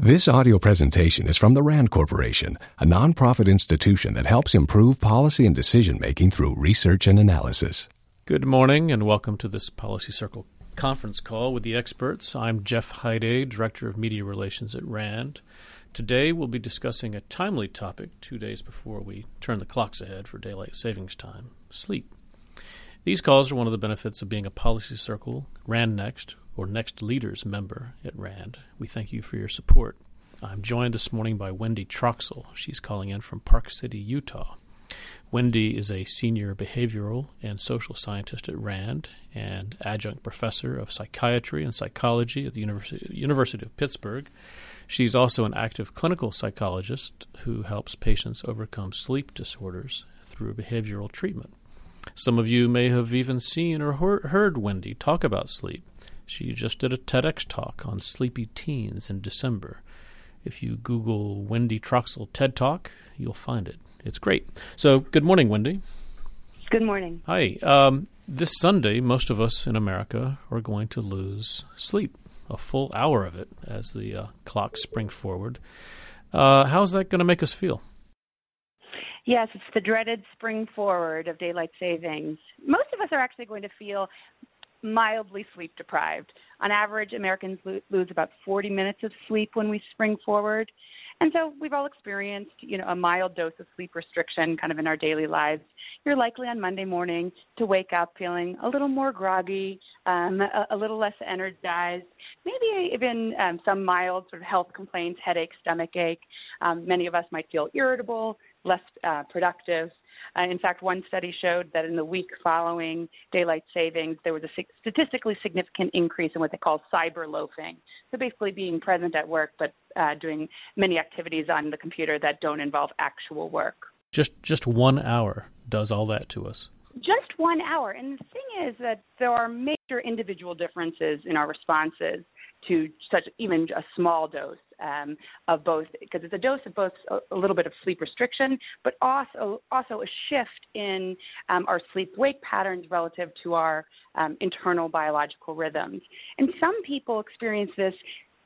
This audio presentation is from the RAND Corporation, a nonprofit institution that helps improve policy and decision making through research and analysis. Good morning and welcome to this Policy Circle conference call with the experts. I'm Jeff Hiday, Director of Media Relations at RAND. Today we'll be discussing a timely topic two days before we turn the clocks ahead for daylight savings time sleep. These calls are one of the benefits of being a Policy Circle, RAND Next, or Next Leaders member at RAND. We thank you for your support. I'm joined this morning by Wendy Troxel. She's calling in from Park City, Utah. Wendy is a senior behavioral and social scientist at RAND and adjunct professor of psychiatry and psychology at the University, University of Pittsburgh. She's also an active clinical psychologist who helps patients overcome sleep disorders through behavioral treatment. Some of you may have even seen or heard Wendy talk about sleep she just did a TEDx talk on sleepy teens in December. If you Google Wendy Troxel TED Talk, you'll find it. It's great. So, good morning, Wendy. Good morning. Hi. Um, this Sunday, most of us in America are going to lose sleep, a full hour of it as the uh, clocks spring forward. Uh, how's that going to make us feel? Yes, it's the dreaded spring forward of daylight savings. Most of us are actually going to feel mildly sleep deprived. On average, Americans lo- lose about 40 minutes of sleep when we spring forward. And so we've all experienced, you know, a mild dose of sleep restriction kind of in our daily lives. You're likely on Monday morning to wake up feeling a little more groggy, um, a, a little less energized, maybe even um, some mild sort of health complaints, headache, stomach ache. Um, many of us might feel irritable, less uh, productive. Uh, in fact, one study showed that in the week following daylight savings, there was a statistically significant increase in what they call cyber loafing. So basically, being present at work but uh, doing many activities on the computer that don't involve actual work. Just just one hour does all that to us. Just one hour, and the thing is that there are major individual differences in our responses to such even a small dose um, of both because it's a dose of both a, a, little bit of sleep restriction, but also also a shift in um, our sleep wake patterns relative to our um, internal biological rhythms. And some people experience this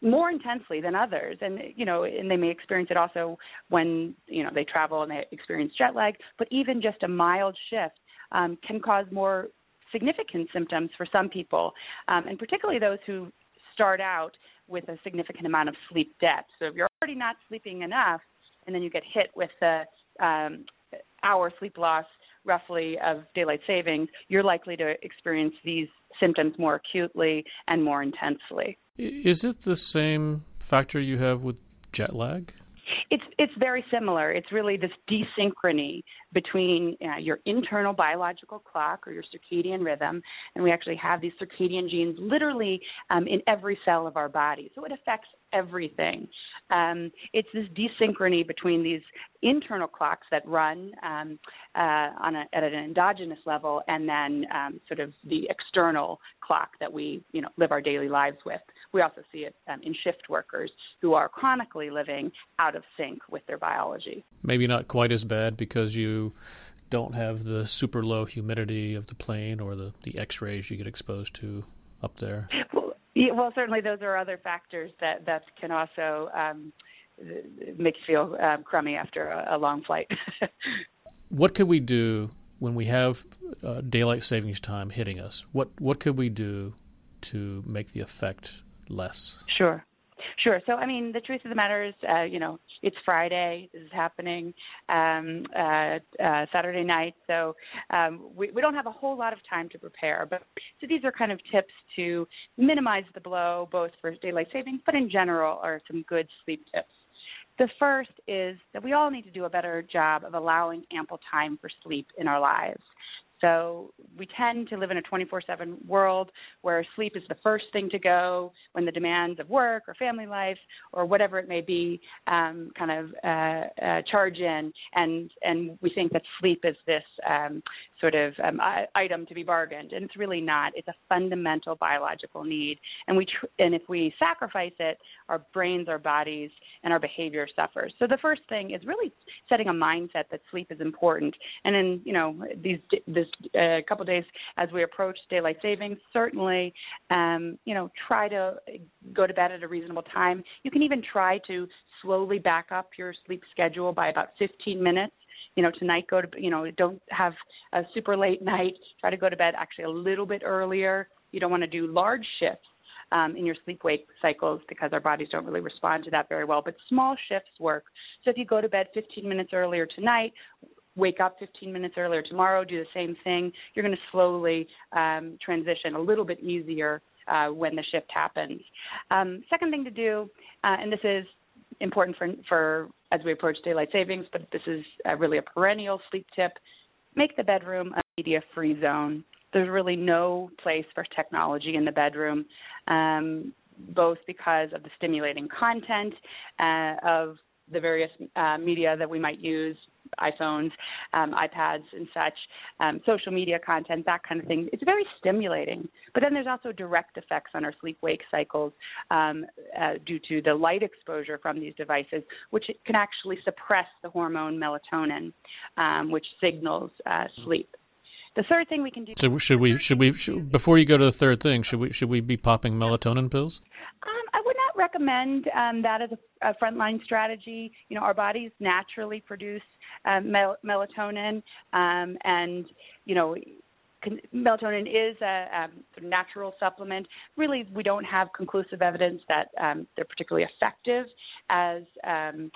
more intensely than others and you know and they may experience it also when you know they travel and they experience jet lag but even just a mild shift um, can cause more significant symptoms for some people um, and particularly those who start out with a significant amount of sleep debt. So if you're already not sleeping enough, and then you get hit with the um, hour sleep loss roughly of daylight savings, you're likely to experience these symptoms more acutely and more intensely. Is it the same factor you have with jet lag? It's it's very similar. It's really this desynchrony between uh, your internal biological clock or your circadian rhythm, and we actually have these circadian genes literally um, in every cell of our body. So it affects everything. Um, it's this desynchrony between these internal clocks that run um, uh, on a, at an endogenous level, and then um, sort of the external clock that we, you know, live our daily lives with. We also see it um, in shift workers who are chronically living out of sync with their biology. Maybe not quite as bad because you don't have the super low humidity of the plane or the, the X-rays you get exposed to up there. Well, yeah, well, certainly those are other factors that that can also um, make you feel um, crummy after a, a long flight. what could we do when we have uh, daylight savings time hitting us? What what could we do to make the effect less? Sure. Sure. So, I mean, the truth of the matter is, uh, you know, it's Friday. This is happening um, uh, uh, Saturday night. So um, we, we don't have a whole lot of time to prepare. But so these are kind of tips to minimize the blow, both for daylight savings, but in general, are some good sleep tips. The first is that we all need to do a better job of allowing ample time for sleep in our lives. So we tend to live in a 24 7 world where sleep is the first thing to go when the demands of work or family life or whatever it may be um, kind of uh, uh, charge in. And, and we think that sleep is this um, sort of um, item to be bargained. And it's really not. It's a fundamental biological need. And, we tr- and if we sacrifice it, our brains, our bodies, and our behavior suffers. So the first thing is really setting a mindset that sleep is important. And in, you know, these, this a couple days as we approach daylight savings. Certainly, um, you know, try to go to bed at a reasonable time. You can even try to slowly back up your sleep schedule by about 15 minutes you know tonight go to you know don't have a super late night try to go to bed actually a little bit earlier you don't want to do large shifts um, in your sleep wake cycles because our bodies don't really respond to that very well. But small shifts work. So if you go to bed 15 minutes earlier tonight, wake up 15 minutes earlier tomorrow, do the same thing, you're going to slowly um, transition a little bit easier uh, when the shift happens. Um, second thing to do, uh, and this is important for, for as we approach daylight savings, but this is uh, really a perennial sleep tip. Make the bedroom a media free zone. There's really no place for technology in the bedroom, um, both because of the stimulating content uh, of the various uh, media that we might use iPhones, um, iPads, and such, um, social media content, that kind of thing. It's very stimulating. But then there's also direct effects on our sleep wake cycles um, uh, due to the light exposure from these devices, which can actually suppress the hormone melatonin, um, which signals uh, sleep. The third thing we can do. So should we should we should, before you go to the third thing should we should we be popping melatonin pills? Um, I would not recommend um, that as a, a frontline strategy. You know, our bodies naturally produce um, mel- melatonin, um, and you know. Melatonin is a um, natural supplement. Really, we don't have conclusive evidence that um, they're particularly effective as um,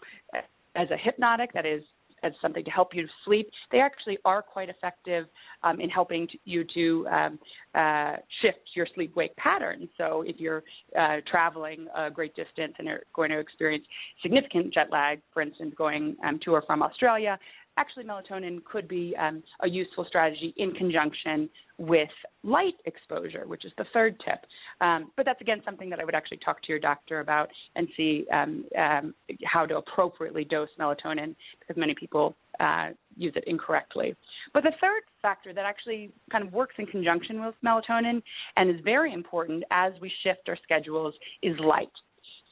as a hypnotic, that is as something to help you sleep, they actually are quite effective um, in helping you to um, uh, shift your sleep wake pattern. So if you're uh, traveling a great distance and are going to experience significant jet lag, for instance, going um, to or from Australia, actually melatonin could be um, a useful strategy in conjunction with light exposure, which is the third tip. Um, but that's again something that I would actually talk to your doctor about and see um, um, how to appropriately dose melatonin because many people uh, use it incorrectly. But the third factor that actually kind of works in conjunction with melatonin and is very important as we shift our schedules is light.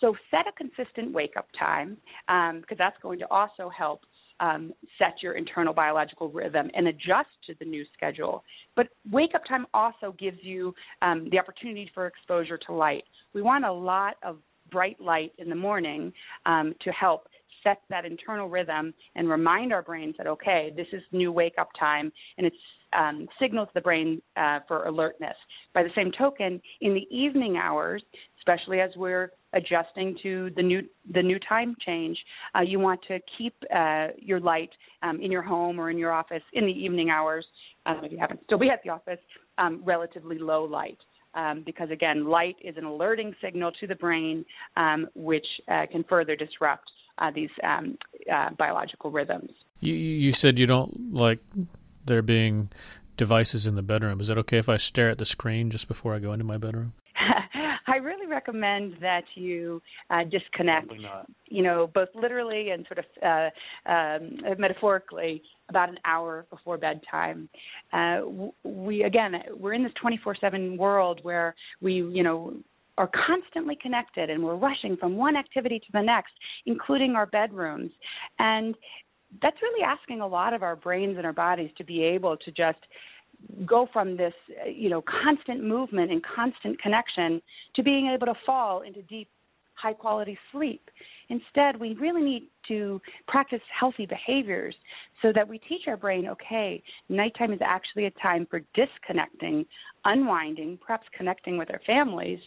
So set a consistent wake up time because um, that's going to also help um, set your internal biological rhythm and adjust to the new schedule. But wake up time also gives you um, the opportunity for exposure to light. We want a lot of bright light in the morning um, to help set that internal rhythm and remind our brains that, okay, this is new wake up time and it um, signals the brain uh, for alertness. By the same token, in the evening hours, especially as we're adjusting to the new the new time change. Uh, you want to keep uh, your light um, in your home or in your office in the evening hours, um, if you happen to still be at the office, um, relatively low light. Um, because again, light is an alerting signal to the brain, um, which uh, can further disrupt uh, these um, uh, biological rhythms. You, you said you don't like there being devices in the bedroom. Is it okay if I stare at the screen just before I go into my bedroom? Recommend that you uh, disconnect, you know, both literally and sort of uh, um, metaphorically about an hour before bedtime. Uh, we again, we're in this 24/7 world where we, you know, are constantly connected and we're rushing from one activity to the next, including our bedrooms. And that's really asking a lot of our brains and our bodies to be able to just go from this, uh, you know, constant movement and constant connection to being able to fall into deep, high quality sleep. Instead, we really need to practice healthy behaviors so that we teach our brain, okay, nighttime is actually a time for disconnecting, unwinding, perhaps connecting with our families,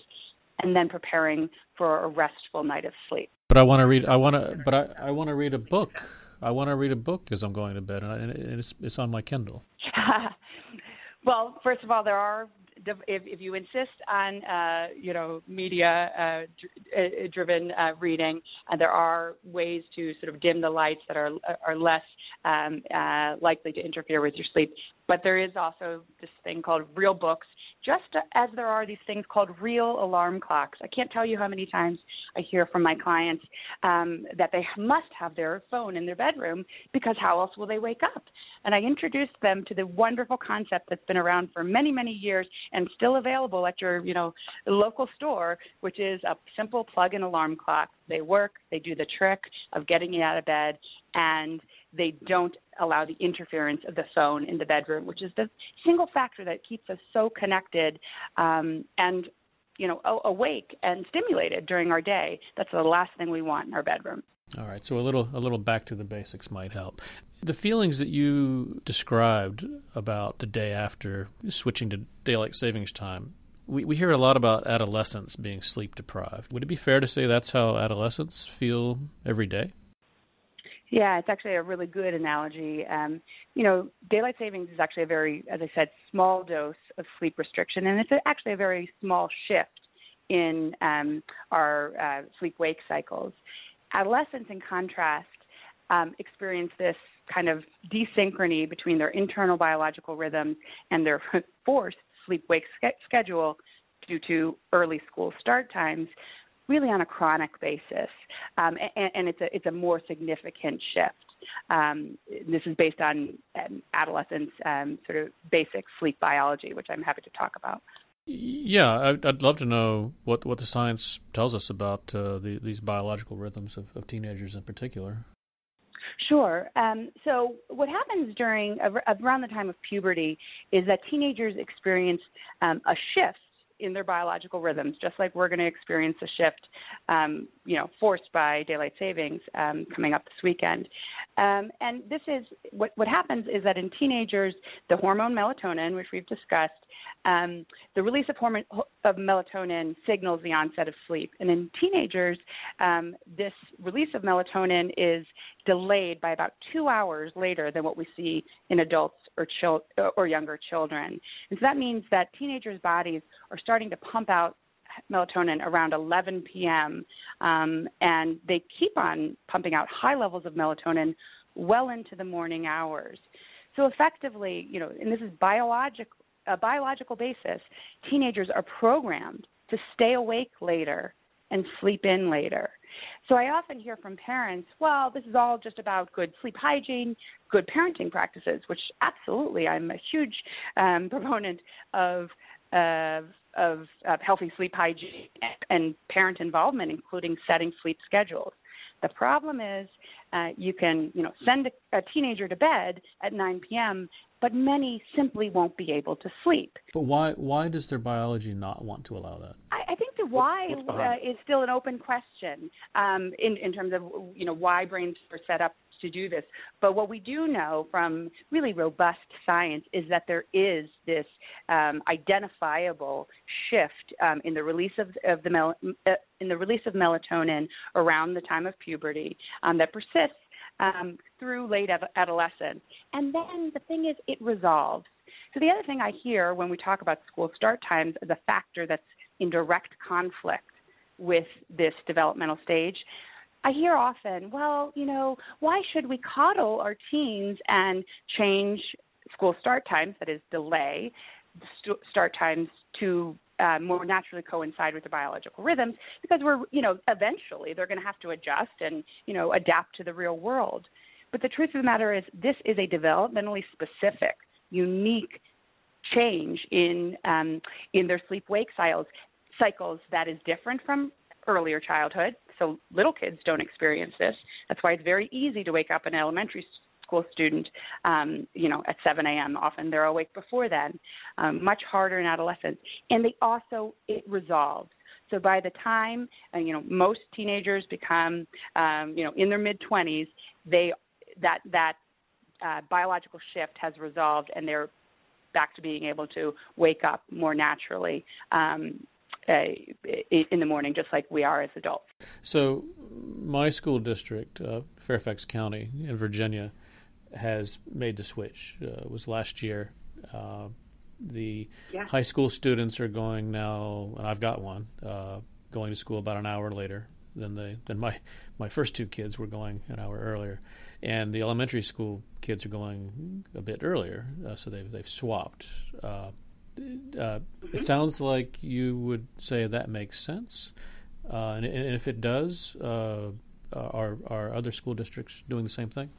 and then preparing for a restful night of sleep. But I want to read. I want to. But I, I want to read a book. I want to read a book as I'm going to bed, and, I, and it's, it's on my Kindle. Well, first of all, there are if, if you insist on uh, you know media uh, dr- uh, driven uh, reading, uh, there are ways to sort of dim the lights that are are less um, uh, likely to interfere with your sleep. But there is also this thing called real books just as there are these things called real alarm clocks. I can't tell you how many times I hear from my clients um, that they must have their phone in their bedroom because how else will they wake up? And I introduced them to the wonderful concept that's been around for many, many years and still available at your, you know, local store, which is a simple plug-in alarm clock. They work, they do the trick of getting you out of bed, and they don't allow the interference of the phone in the bedroom, which is the single factor that keeps us so connected um, and you know awake and stimulated during our day. That's the last thing we want in our bedroom. All right, so a little a little back to the basics might help. The feelings that you described about the day after switching to daylight savings time, we, we hear a lot about adolescents being sleep deprived. Would it be fair to say that's how adolescents feel every day? Yeah, it's actually a really good analogy. Um, you know, daylight savings is actually a very, as I said, small dose of sleep restriction, and it's actually a very small shift in um, our uh, sleep wake cycles. Adolescents, in contrast, um, experience this kind of desynchrony between their internal biological rhythms and their forced sleep wake schedule due to early school start times, really on a chronic basis, um, and, and, it's a it's a more significant shift. Um, this is based on um, adolescents' um, sort of basic sleep biology, which I'm happy to talk about. Yeah, I'd, love to know what, what the science tells us about uh, the, these biological rhythms of, of, teenagers in particular. Sure. Um, so, what happens during around the time of puberty is that teenagers experience um, a shift in their biological rhythms, just like we're going to experience a shift, um, you know, forced by daylight savings um, coming up this weekend. Um, and this is what what happens is that in teenagers, the hormone melatonin, which we've discussed, um, the release of hormone of melatonin signals the onset of sleep. And in teenagers, um, this release of melatonin is delayed by about two hours later than what we see in adults or, chil- or younger children. And so that means that teenagers' bodies are starting to pump out melatonin around 11 p.m. Um, and they keep on pumping out high levels of melatonin well into the morning hours. So effectively, you know, and this is biologic, a biological basis, teenagers are programmed to stay awake later and sleep in later. So I often hear from parents, well, this is all just about good sleep hygiene, good parenting practices, which absolutely I'm a huge um, proponent of. Uh, of, of healthy sleep hygiene and parent involvement, including setting sleep schedules. The problem is uh, you can, you know, send a, a, teenager to bed at 9 p.m., but many simply won't be able to sleep. But why? Why does their biology not want to allow that? I, I think the why uh, is still an open question um, in, in terms of you know why brains are set up to do this. But what we do know from really robust science is that there is this um, identifiable shift um, in the release of, of the mel- uh, in the release of melatonin around the time of puberty um, that persists um, through late adolescence. And then the thing is, it resolves. So the other thing I hear when we talk about school start times as a factor that's in direct conflict with this developmental stage. I hear often, well, you know, why should we coddle our teens and change school start times, that is, delay st- start times to uh, more naturally coincide with the biological rhythms because we're, you know, eventually they're going to have to adjust and, you know, adapt to the real world. But the truth of the matter is, this is a developmentally specific, unique change in um, in their sleep wake cycles cycles that is different from earlier childhood. So little kids don't experience this. That's why it's very easy to wake up an elementary school student, um, you know, at 7 a.m. Often they're awake before then. Um, much harder in adolescence, and they also it resolves. So by the time uh, you know most teenagers become um, you know in their mid 20s, they that that uh, biological shift has resolved, and they're back to being able to wake up more naturally um, in the morning, just like we are as adults. So, my school district, uh, Fairfax County in Virginia, has made the switch. Uh, it was last year. Uh, the yeah. high school students are going now, and I've got one uh, going to school about an hour later than they than my my first two kids were going an hour earlier, and the elementary school kids are going a bit earlier. Uh, so they've they've swapped. Uh, uh, it sounds like you would say that makes sense, uh, and, and, if it does, uh, are are other school districts doing the same thing?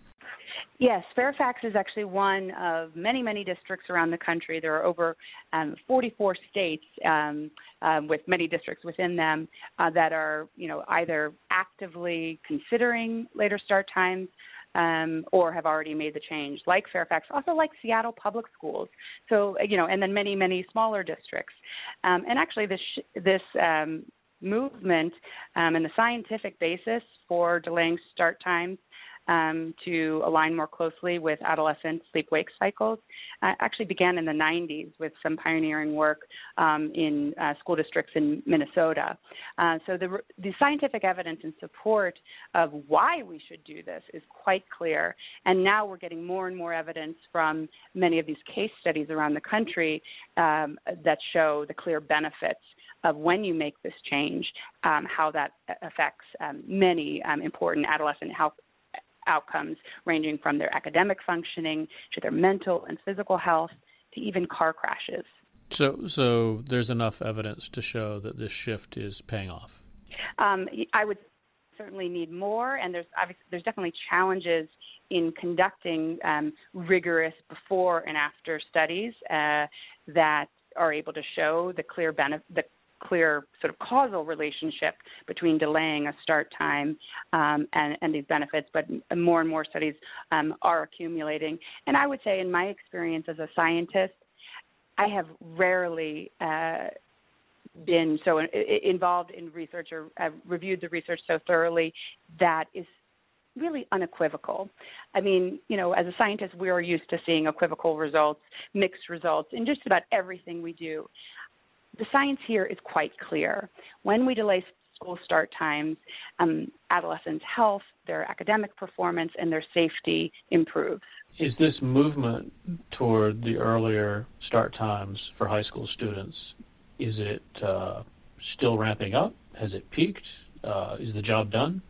Yes, Fairfax is actually one of many, many districts around the country. There are over um, 44 states um, um, with many districts within them uh, that are, you know, either actively considering later start times um, or have already made the change, like Fairfax, also like Seattle Public Schools. So you know, and then many many smaller districts. Um, and actually, this this um, movement um, and the scientific basis for delaying start times um, to align more closely with adolescent sleep wake cycles uh, actually began in the 90s with some pioneering work um, in uh, school districts in Minnesota. Uh, so the, the scientific evidence in support of why we should do this is quite clear. And now we're getting more and more evidence from many of these case studies around the country um, that show the clear benefits of when you make this change, um, how that affects um, many um, important adolescent health outcomes, ranging from their academic functioning to their mental and physical health to even car crashes. So, so there's enough evidence to show that this shift is paying off. Um, I would certainly need more, and there's there's definitely challenges in conducting um, rigorous before and after studies uh, that are able to show the clear benefit, the clear sort of causal relationship between delaying a start time um, and, and, these benefits, but more and more studies um, are accumulating. And I would say, in my experience as a scientist, I have rarely uh, been so involved in research or uh, reviewed the research so thoroughly that is really unequivocal. I mean, you know, as a scientist, we are used to seeing equivocal results, mixed results in just about everything we do the science here is quite clear. When we delay school start times, um, adolescents' health, their academic performance, and their safety improves. Is this movement toward the earlier start times for high school students? Is it uh, still ramping up? Has it peaked? Uh, is the job done?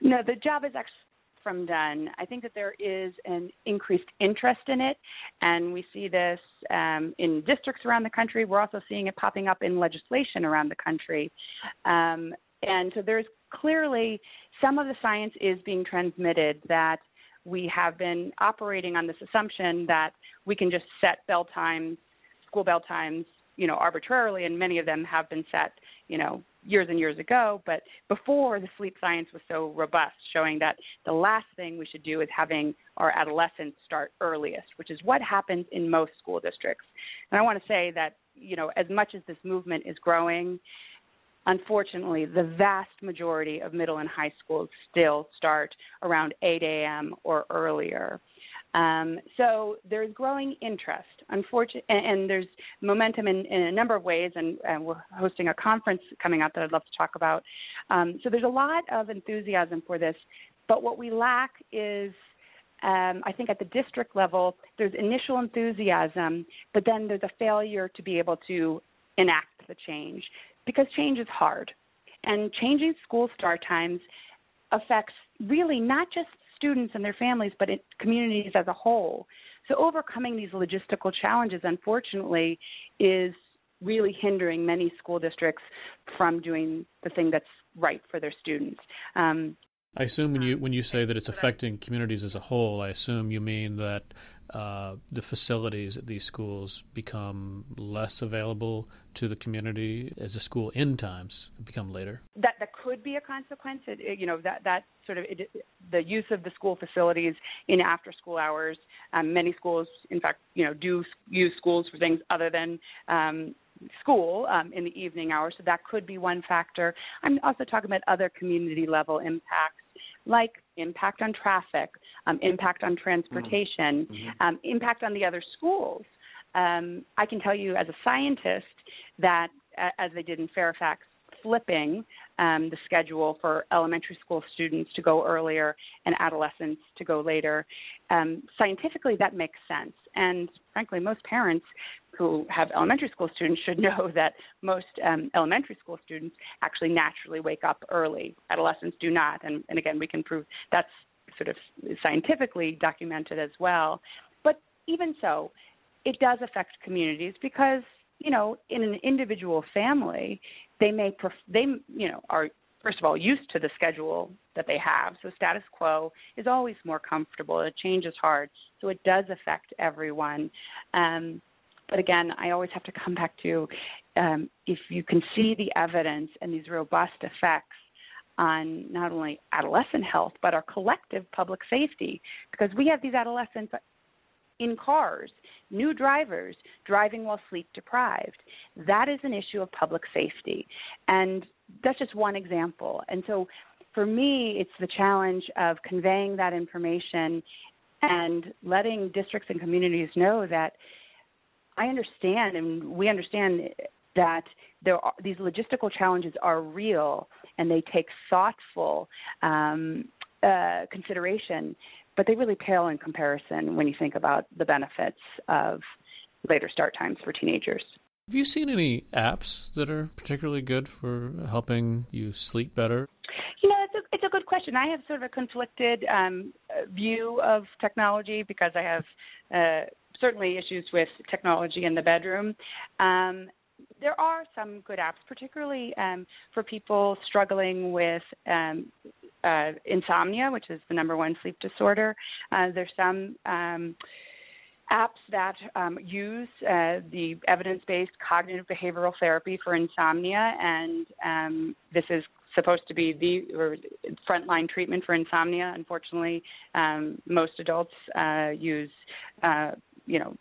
No, the job is actually from done. I think that there is an increased interest in it, and we see this um, in districts around the country. We're also seeing it popping up in legislation around the country. Um, and so there's clearly some of the science is being transmitted that we have been operating on this assumption that we can just set bell times, school bell times, you know, arbitrarily, and many of them have been set, you know, years and years ago, but before the sleep science was so robust, showing that the last thing we should do is having our adolescents start earliest, which is what happens in most school districts. And I want to say that, you know, as much as this movement is growing, unfortunately, the vast majority of middle and high schools still start around 8 a.m. or earlier. Um, so there's growing interest, unfortunately, and, and, there's momentum in, in, a number of ways, and, and, we're hosting a conference coming up that I'd love to talk about. Um, so there's a lot of enthusiasm for this, but what we lack is, um, I think, at the district level, there's initial enthusiasm, but then there's a failure to be able to enact the change because change is hard, and changing school start times affects really not just students and their families, but in communities as a whole. So overcoming these logistical challenges, unfortunately, is really hindering many school districts from doing the thing that's right for their students. Um, I assume when you when you say that it's affecting communities as a whole, I assume you mean that uh, the facilities at these schools become less available to the community as the school end times become later. That that could be a consequence. It, you know that that sort of it, the use of the school facilities in after school hours. Um, many schools, in fact, you know, do use schools for things other than um, school um, in the evening hours. So that could be one factor. I'm also talking about other community level impacts like impact on traffic, um, impact on transportation, mm-hmm. um, impact on the other schools. Um, I can tell you as a scientist that, uh, as they did in Fairfax, flipping um, the schedule for elementary school students to go earlier and adolescents to go later. Um, scientifically, that makes sense. And frankly, most parents who have elementary school students should know that most um, elementary school students actually naturally wake up early. Adolescents do not. And, and again, we can prove that's sort of scientifically documented as well. But even so, it does affect communities because you know in an individual family they may pref- they you know are first of all used to the schedule that they have. So status quo is always more comfortable. A change is hard. So it does affect everyone. Um, but again i always have to come back to um, if you can see the evidence and these robust effects on not only adolescent health, but our collective public safety. Because we have these adolescents in cars, new drivers driving while sleep deprived. That is an issue of public safety. And that's just one example. And so for me, it's the challenge of conveying that information and letting districts and communities know that I understand and we understand that there are, these logistical challenges are real and they take thoughtful um, uh, consideration, but they really pale in comparison when you think about the benefits of later start times for teenagers. Have you seen any apps that are particularly good for helping you sleep better? You know, it's a, it's a good question. I have sort of a conflicted um, view of technology because I have uh, certainly issues with technology in the bedroom. Um, there are some good apps, particularly um, for people struggling with um, uh, insomnia, which is the number one sleep disorder. Uh, there's some um, apps that um, use uh, the evidence-based cognitive behavioral therapy for insomnia, and um, this is supposed to be the frontline treatment for insomnia. Unfortunately, um, most adults uh, use, uh, you know,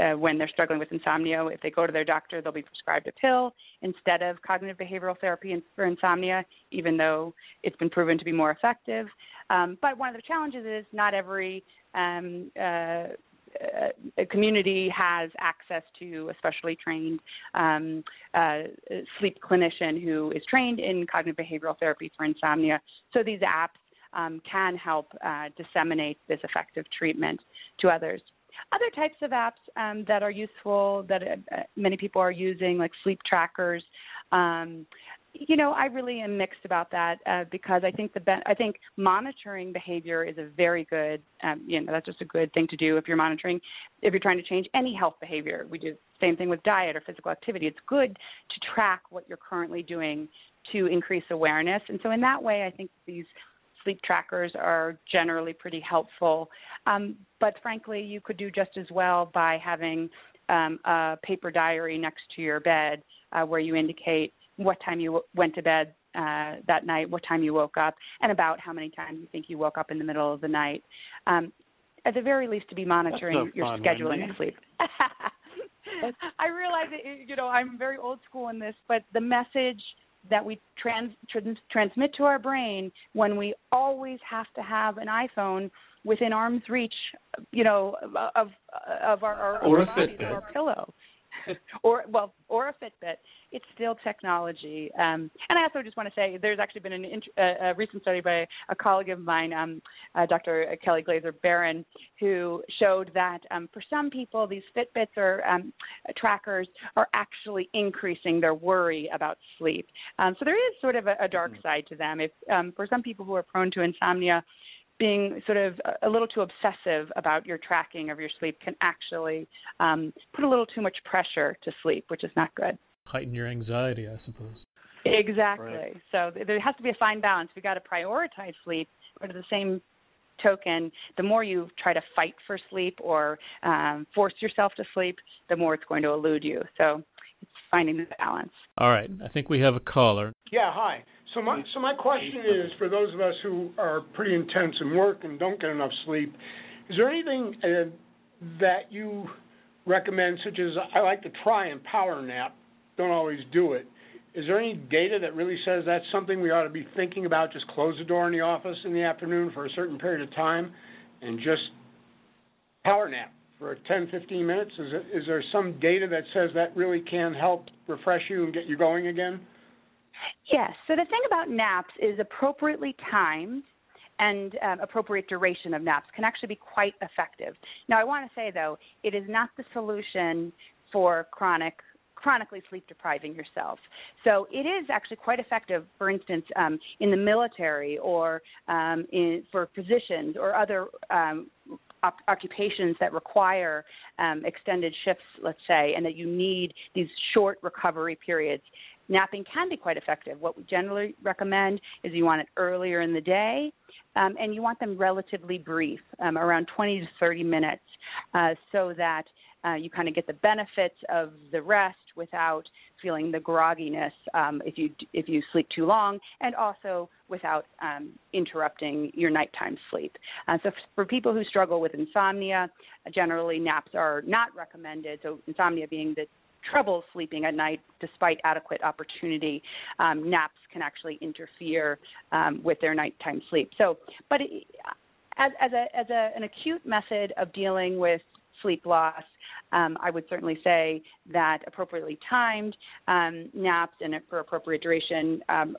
uh, when they're struggling with insomnia, if they go to their doctor, they'll be prescribed a pill instead of cognitive behavioral therapy for insomnia, even though it's been proven to be more effective. Um, but one of the challenges is not every um, uh, a community has access to a specially trained um, uh, sleep clinician who is trained in cognitive behavioral therapy for insomnia. So these apps um, can help uh, disseminate this effective treatment to others. Other types of apps um, that are useful that uh, many people are using, like sleep trackers, um, you know, I really am mixed about that uh, because I think the be- I think monitoring behavior is a very good, um, you know, that's just a good thing to do if you're monitoring, if you're trying to change any health behavior. We do the same thing with diet or physical activity. It's good to track what you're currently doing to increase awareness, and so in that way, I think these sleep trackers are generally pretty helpful. Um, but frankly, you could do just as well by having um, a paper diary next to your bed uh, where you indicate what time you w- went to bed uh, that night, what time you woke up, and about how many times you think you woke up in the middle of the night. Um, at the very least, to be monitoring your scheduling of sleep. I realize that you know I'm very old school in this, but the message that we trans, trans, transmit to our brain when we always have to have an iPhone within arm's reach, you know, of of our, our or our a Fitbit, or pillow, or well, or a Fitbit it's still technology. Um, and I also just want to say there's actually been an int- a, a recent study by a colleague of mine, um, uh, Dr. Kelly Glazer Baron, who showed that um, for some people, these Fitbits or um, trackers are actually increasing their worry about sleep. Um, so there is sort of a, a dark mm-hmm. side to them. If um, for some people who are prone to insomnia, being sort of a little too obsessive about your tracking of your sleep can actually um, put a little too much pressure to sleep, which is not good heighten your anxiety, I suppose. Exactly. Right. So there has to be a fine balance. We've got to prioritize sleep, but at the same token, the more you try to fight for sleep or um, force yourself to sleep, the more it's going to elude you. So it's finding the balance. All right. I think we have a caller. Yeah, hi. So my so my question is for those of us who are pretty intense in work and don't get enough sleep, is there anything uh, that you recommend, such as I like to try and power nap, don't always do it. Is there any data that really says that's something we ought to be thinking about? Just close the door in the office in the afternoon for a certain period of time and just power nap for 10, 15 minutes? Is, it, is there some data that says that really can help refresh you and get you going again? Yes. So the thing about naps is appropriately timed and um, appropriate duration of naps can actually be quite effective. Now, I want to say, though, it is not the solution for chronic chronically sleep depriving yourself. So it is actually quite effective, for instance, um, in the military or um, in, for physicians or other um, op- occupations that require um, extended shifts, let's say, and that you need these short recovery periods. Napping can be quite effective. What we generally recommend is you want it earlier in the day, um, and you want them relatively brief, um, around 20 to 30 minutes, uh, so that uh, you kind of get the benefits of the rest without feeling the grogginess um, if you if you sleep too long, and also without um, interrupting your nighttime sleep. Uh, so for people who struggle with insomnia, generally naps are not recommended. So insomnia being the trouble sleeping at night despite adequate opportunity, um, naps can actually interfere um, with their nighttime sleep. So, but it, as, as, a, as a, an acute method of dealing with sleep loss, um, I would certainly say that appropriately timed um, naps and for appropriate duration um,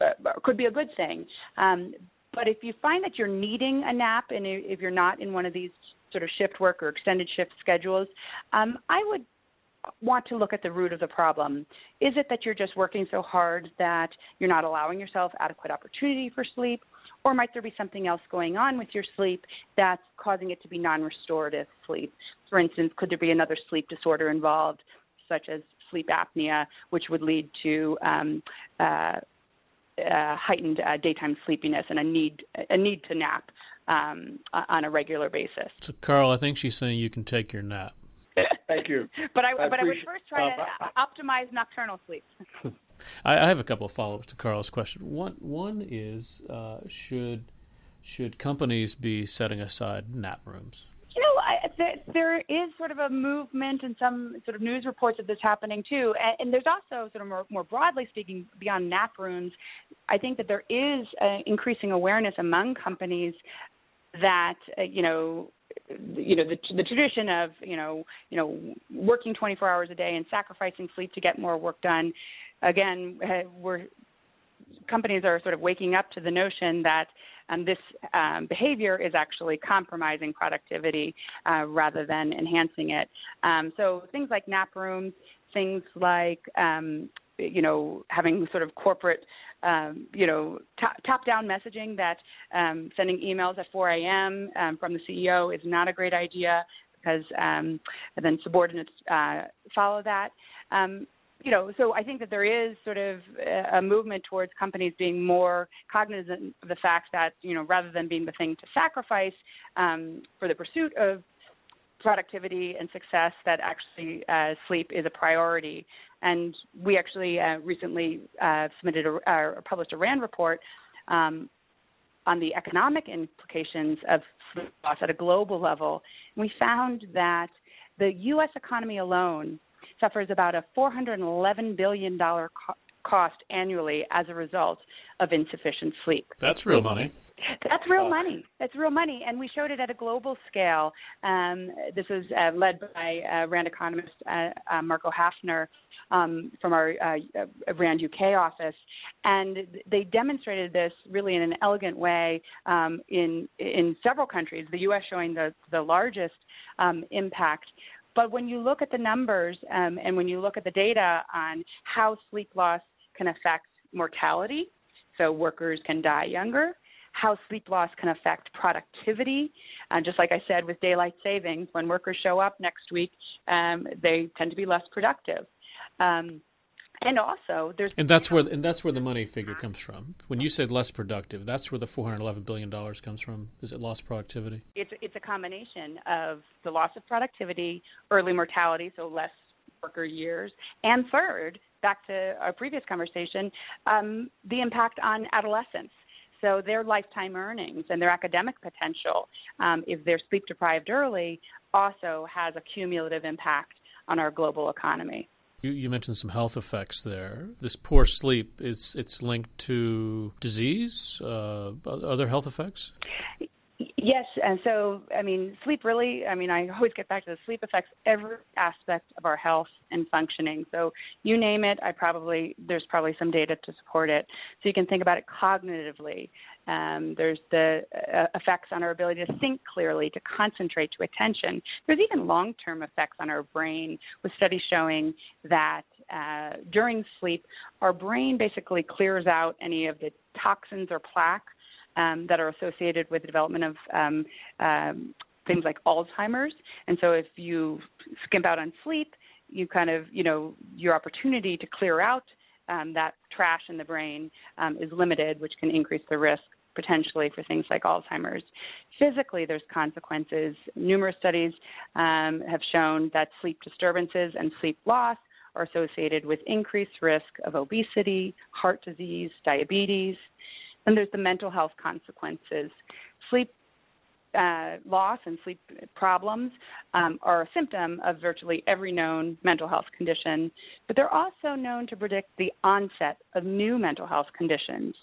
uh, could be a good thing. Um, but if you find that you're needing a nap and if you're not in one of these sort of shift work or extended shift schedules, um, I would want to look at the root of the problem. Is it that you're just working so hard that you're not allowing yourself adequate opportunity for sleep? Or might there be something else going on with your sleep that's causing it to be non restorative sleep? For instance, could there be another sleep disorder involved, such as sleep apnea, which would lead to um, uh, uh, heightened uh, daytime sleepiness and a need a need to nap um, on a regular basis. So, Carl, I think she's saying you can take your nap. Thank you. but I, I but I would first try to uh, optimize nocturnal sleep. I, I, have a couple of follow-ups to Carl's question. One one is uh, should should companies be setting aside nap rooms? There, is sort of a movement and some sort of news reports of this happening too. And, and there's also sort of more, more, broadly speaking, beyond nap rooms, I think that there is increasing awareness among companies that uh, you know you know the the tradition of you know you know working 24 hours a day and sacrificing sleep to get more work done again uh, we're companies are sort of waking up to the notion that um, this um, behavior is actually compromising productivity uh, rather than enhancing it. Um, so things like nap rooms, things like um, you know having sort of corporate um, you know, top, down messaging that um, sending emails at 4 a.m. Um, from the CEO is not a great idea because um, then subordinates uh, follow that. Um, you know, so I think that there is sort of a movement towards companies being more cognizant of the fact that, you know, rather than being the thing to sacrifice um, for the pursuit of productivity and success, that actually uh, sleep is a priority. And we actually uh, recently uh, submitted or published a RAND report um, on the economic implications of sleep loss at a global level. And we found that the U.S. economy alone suffers about a $411 billion co- cost annually as a result of insufficient sleep. That's real money. That's real money. That's real money, and we showed it at a global scale. Um, this was uh, led by uh, RAND economist uh, uh Marco Hafner um, from our uh, RAND UK office, and they demonstrated this really in an elegant way um, in in several countries. The U.S. showing the the largest um, impact. But when you look at the numbers um, and when you look at the data on how sleep loss can affect mortality, so workers can die younger, how sleep loss can affect productivity. Uh, just like I said with daylight savings, when workers show up next week, um, they tend to be less productive. Um, and also, there's and that's where and that's where the money figure comes from. When you said less productive, that's where the 411 billion dollars comes from. Is it lost productivity? It's it's a combination of the loss of productivity, early mortality, so less worker years, and third, back to our previous conversation, um, the impact on adolescents. So their lifetime earnings and their academic potential, um, if they're sleep deprived early, also has a cumulative impact on our global economy. You, you, mentioned some health effects there. This poor sleep is it's linked to disease, uh, other health effects. Yes, and so I mean, sleep really. I mean, I always get back to the sleep affects every aspect of our health and functioning. So you name it, I probably there's probably some data to support it. So you can think about it cognitively. Um, there's the uh, effects on our ability to think clearly, to concentrate, to attention. There's even long-term effects on our brain, with studies showing that uh, during sleep, our brain basically clears out any of the toxins or plaque um, that are associated with the development of um, um, things like Alzheimer's. And so if you skimp out on sleep, you kind of, you know, your opportunity to clear out um, that trash in the brain um, is limited, which can increase the risk potentially for things like Alzheimer's. Physically, there's consequences. Numerous studies um, have shown that sleep disturbances and sleep loss are associated with increased risk of obesity, heart disease, diabetes. Then there's the mental health consequences. Sleep uh, loss and sleep problems um, are a symptom of virtually every known mental health condition, but they're also known to predict the onset of new mental health conditions,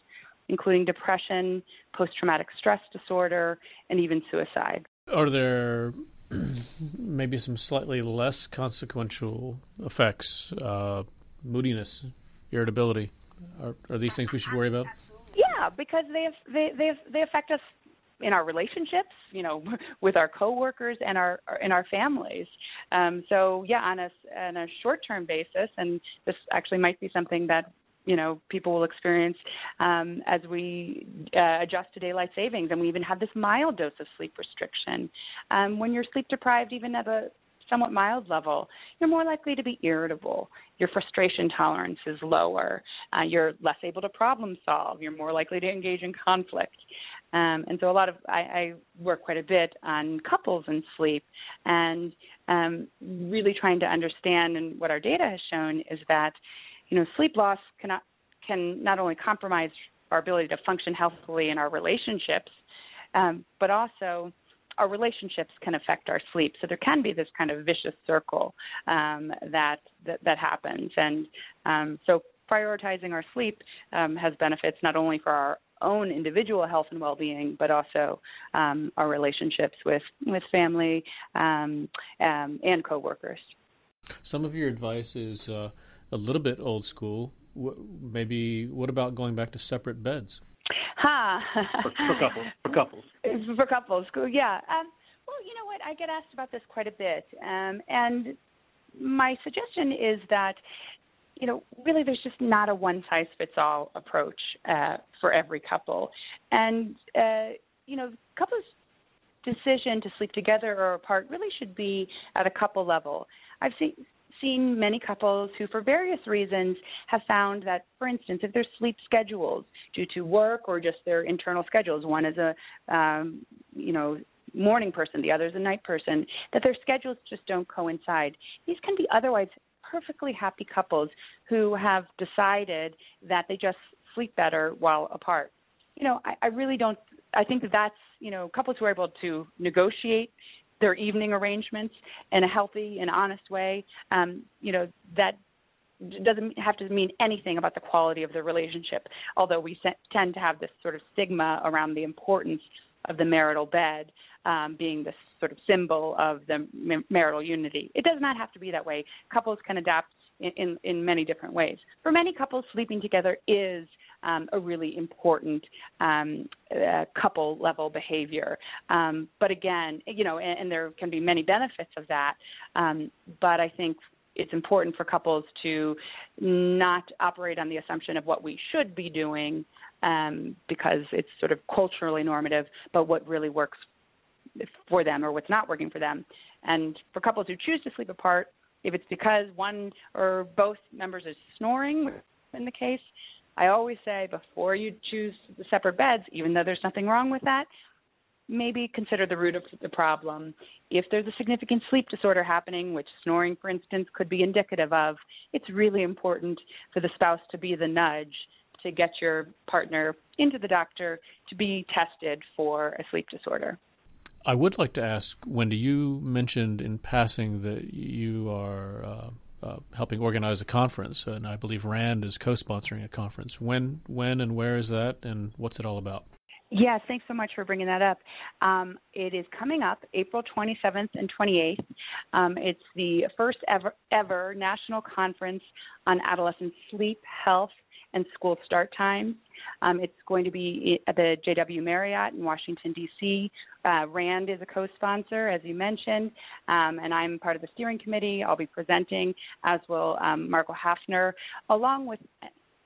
including depression, post traumatic stress disorder, and even suicide. Are there maybe some slightly less consequential effects, uh, moodiness, irritability? Are, are, these things we should worry about? Yeah, because they they they they affect us in our relationships, you know, with our coworkers and our in our families. Um, so yeah, on a on a short term basis, and this actually might be something that you know people will experience um, as we uh, adjust to daylight savings, and we even have this mild dose of sleep restriction. Um, when you're sleep deprived, even at a somewhat mild level, you're more likely to be irritable. Your frustration tolerance is lower. Uh, you're less able to problem solve. You're more likely to engage in conflict. Um, and so a lot of I, I work quite a bit on couples and sleep, and um, really trying to understand. And what our data has shown is that, you know, sleep loss cannot can not only compromise our ability to function healthily in our relationships, um, but also our relationships can affect our sleep. So there can be this kind of vicious circle um, that, that, that happens. And um, so prioritizing our sleep um, has benefits not only for our own individual health and well-being, but also um, our relationships with with family um, um, and coworkers. Some of your advice is uh, a little bit old school. maybe what about going back to separate beds? Huh. for, for couples. For couples. For couples. Yeah. Um, well, you know what? I get asked about this quite a bit, um, and my suggestion is that you know, really there's just not a one size fits all approach uh, for every couple. And, uh, you know, couples' decision to sleep together or apart really should be at a couple level. I've seen seen many couples who, for various reasons, have found that, for instance, if their sleep schedules due to work or just their internal schedules, one is a, um, you know, morning person, the other is a night person, that their schedules just don't coincide. These can be otherwise perfectly happy couples who have decided that they just sleep better while apart. You know, I, I really don't. I think that that's you know couples who are able to negotiate their evening arrangements in a healthy and honest way. Um, you know that doesn't have to mean anything about the quality of the relationship. Although we tend to have this sort of stigma around the importance of the marital bed um, being this sort of symbol of the marital unity. It does not have to be that way. Couples can adapt in, in, in many different ways. For many couples, sleeping together is um, a really important um, uh, couple level behavior. Um, but again, you know, and, and, there can be many benefits of that. Um, but I think it's important for couples to not operate on the assumption of what we should be doing um, because it's sort of culturally normative, but what really works for them or what's not working for them. And for couples who choose to sleep apart, if it's because one or both members is snoring in the case, I always say before you choose the separate beds, even though there's nothing wrong with that, maybe consider the root of the problem. If there's a significant sleep disorder happening, which snoring, for instance, could be indicative of, it's really important for the spouse to be the nudge to get your partner into the doctor to be tested for a sleep disorder. I would like to ask, Wendy, you mentioned in passing that you are uh, uh, helping organize a conference, and I believe RAND is co-sponsoring a conference. When, when, and where is that, and what's it all about? Yes, thanks so much for bringing that up. Um, it is coming up April 27th and 28th. Um, it's the first ever, ever national conference on adolescent sleep, health, and school start times. Um, it's going to be at the JW Marriott in Washington, D.C. Uh, RAND is a co sponsor, as you mentioned, um, and I'm part of the steering committee. I'll be presenting, as will um, Marco Hafner, along with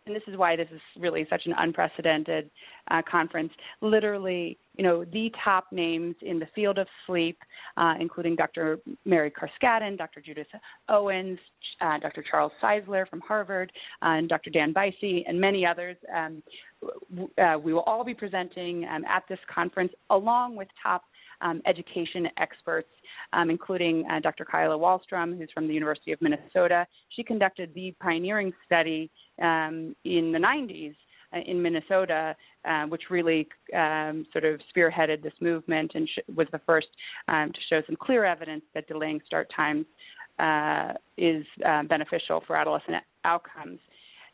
and this is why this is really such an unprecedented uh, conference. Literally, you know, the top names in the field of sleep, uh, including Dr. Mary Carskadon, Dr. Judith Owens, uh, Dr. Charles Czeisler from Harvard, uh, and Dr. Dan Weisse, and many others. Um, uh, we will all be presenting um, at this conference along with top um, education experts, um, including uh, Dr. Kyla Wahlstrom, who's from the University of Minnesota. She conducted the pioneering study um, in the 90s uh, in Minnesota, uh, which really um, sort of spearheaded this movement and sh- was the first um, to show some clear evidence that delaying start times uh, is uh, beneficial for adolescent outcomes.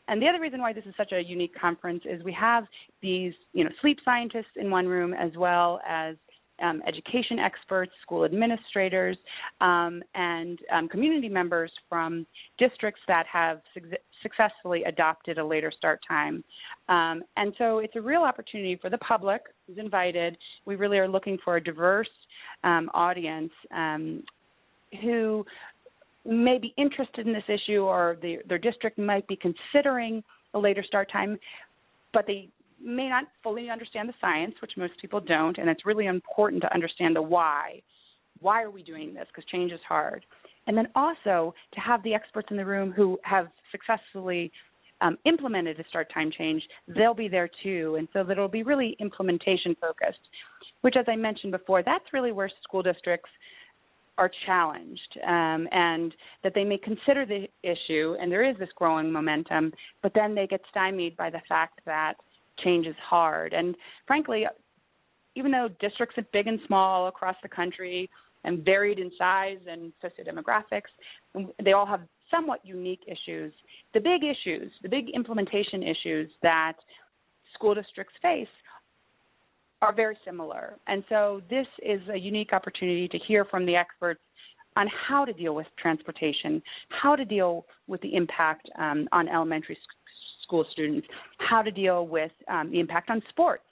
And the other reason why this is such a unique conference is we have these, you know, sleep scientists in one room as well as um, education experts, school administrators, um, and um, community members from districts that have su- successfully adopted a later start time. Um, and so it's a real opportunity for the public who's invited. We really are looking for a diverse um, audience um, who may be interested in this issue or the, their district might be considering a later start time, but they may not fully understand the science, which most people don't, and it's really important to understand the why. Why are we doing this? Because change is hard. And then also to have the experts in the room who have successfully um, implemented a start time change, they'll be there too. And so that it'll be really implementation focused, which, as I mentioned before, that's really where school districts are challenged um, and that they may consider the issue, and there is this growing momentum, but then they get stymied by the fact that change is hard. And frankly, even though districts are big and small across the country and varied in size and sociodemographics, they all have somewhat unique issues. The big issues, the big implementation issues that school districts face are very similar. And so this is a unique opportunity to hear from the experts on how to deal with transportation, how to deal with the impact um, on elementary school students, how to deal with um, the impact on sports,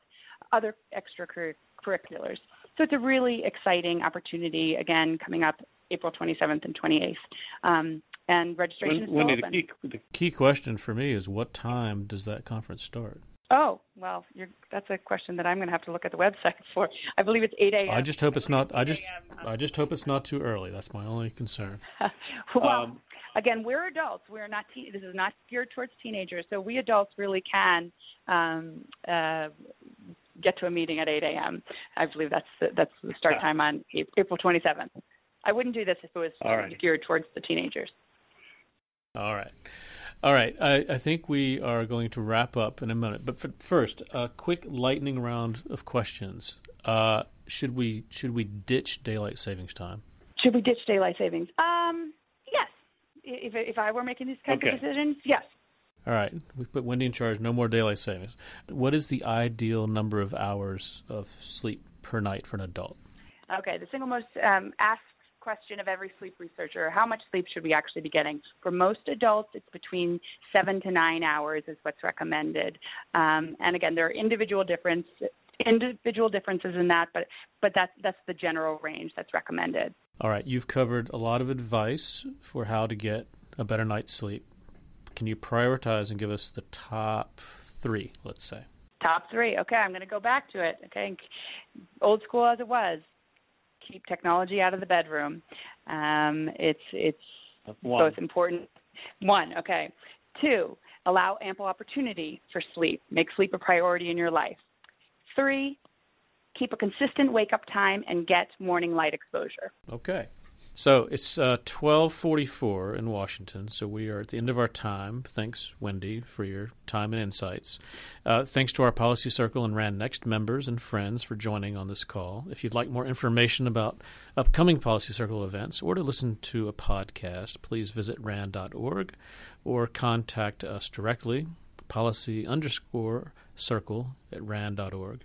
other extracurriculars. So it's a really exciting opportunity, again, coming up April 27th and 28th. Um, and registration when, is still open. The key, the key question for me is what time does that conference start? Oh well, that's a question that I'm going to have to look at the website for. I believe it's 8 a.m. I just hope it's not. I just I just hope it's not too early. That's my only concern. well, um, again, we're adults. We're not. Te- this is not geared towards teenagers, so we adults really can um, uh, get to a meeting at 8 a.m. I believe that's the, that's the start time on April 27th. I wouldn't do this if it was right. geared towards the teenagers. All right. All right, I, I, think we are going to wrap up in a minute. But first, a quick lightning round of questions. Uh, should we should we ditch daylight savings time? Should we ditch daylight savings? Um. If if I were making these kinds okay. of decisions, yes. All right, we put Wendy in charge. No more daylight savings. What is the ideal number of hours of sleep per night for an adult? Okay, the single most um, asked question of every sleep researcher how much sleep should we actually be getting? For most adults, it's between seven to nine hours, is what's recommended. Um, and again, there are individual difference, individual differences in that, but but that's that's the general range that's recommended. All right, you've covered a lot of advice for how to get a better night's sleep. Can you prioritize and give us the top three? Let's say. Top three. Okay, I'm going to go back to it. Okay, old school as it was keep technology out of the bedroom. Um, it's it's both important. One, okay. Two, allow ample opportunity for sleep. Make sleep a priority in your life. Three, keep a consistent wake up time and get morning light exposure. Okay. So it's uh, 1244 in Washington, so we are at the end of our time. Thanks, Wendy, for your time and insights. Uh, thanks to our Policy Circle and RAND Next members and friends for joining on this call. If you'd like more information about upcoming Policy Circle events or to listen to a podcast, please visit RAND.org or contact us directly, policy underscore circle at RAND.org.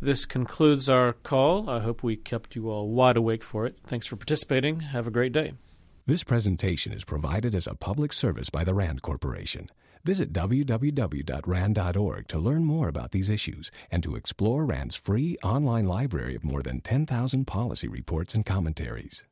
This concludes our call. I hope we kept you all wide awake for it. Thanks for participating. Have a great day. This presentation is provided as a public service by the RAND Corporation. Visit www.rand.org to learn more about these issues and to explore RAND's free online library of more than 10,000 policy reports and commentaries.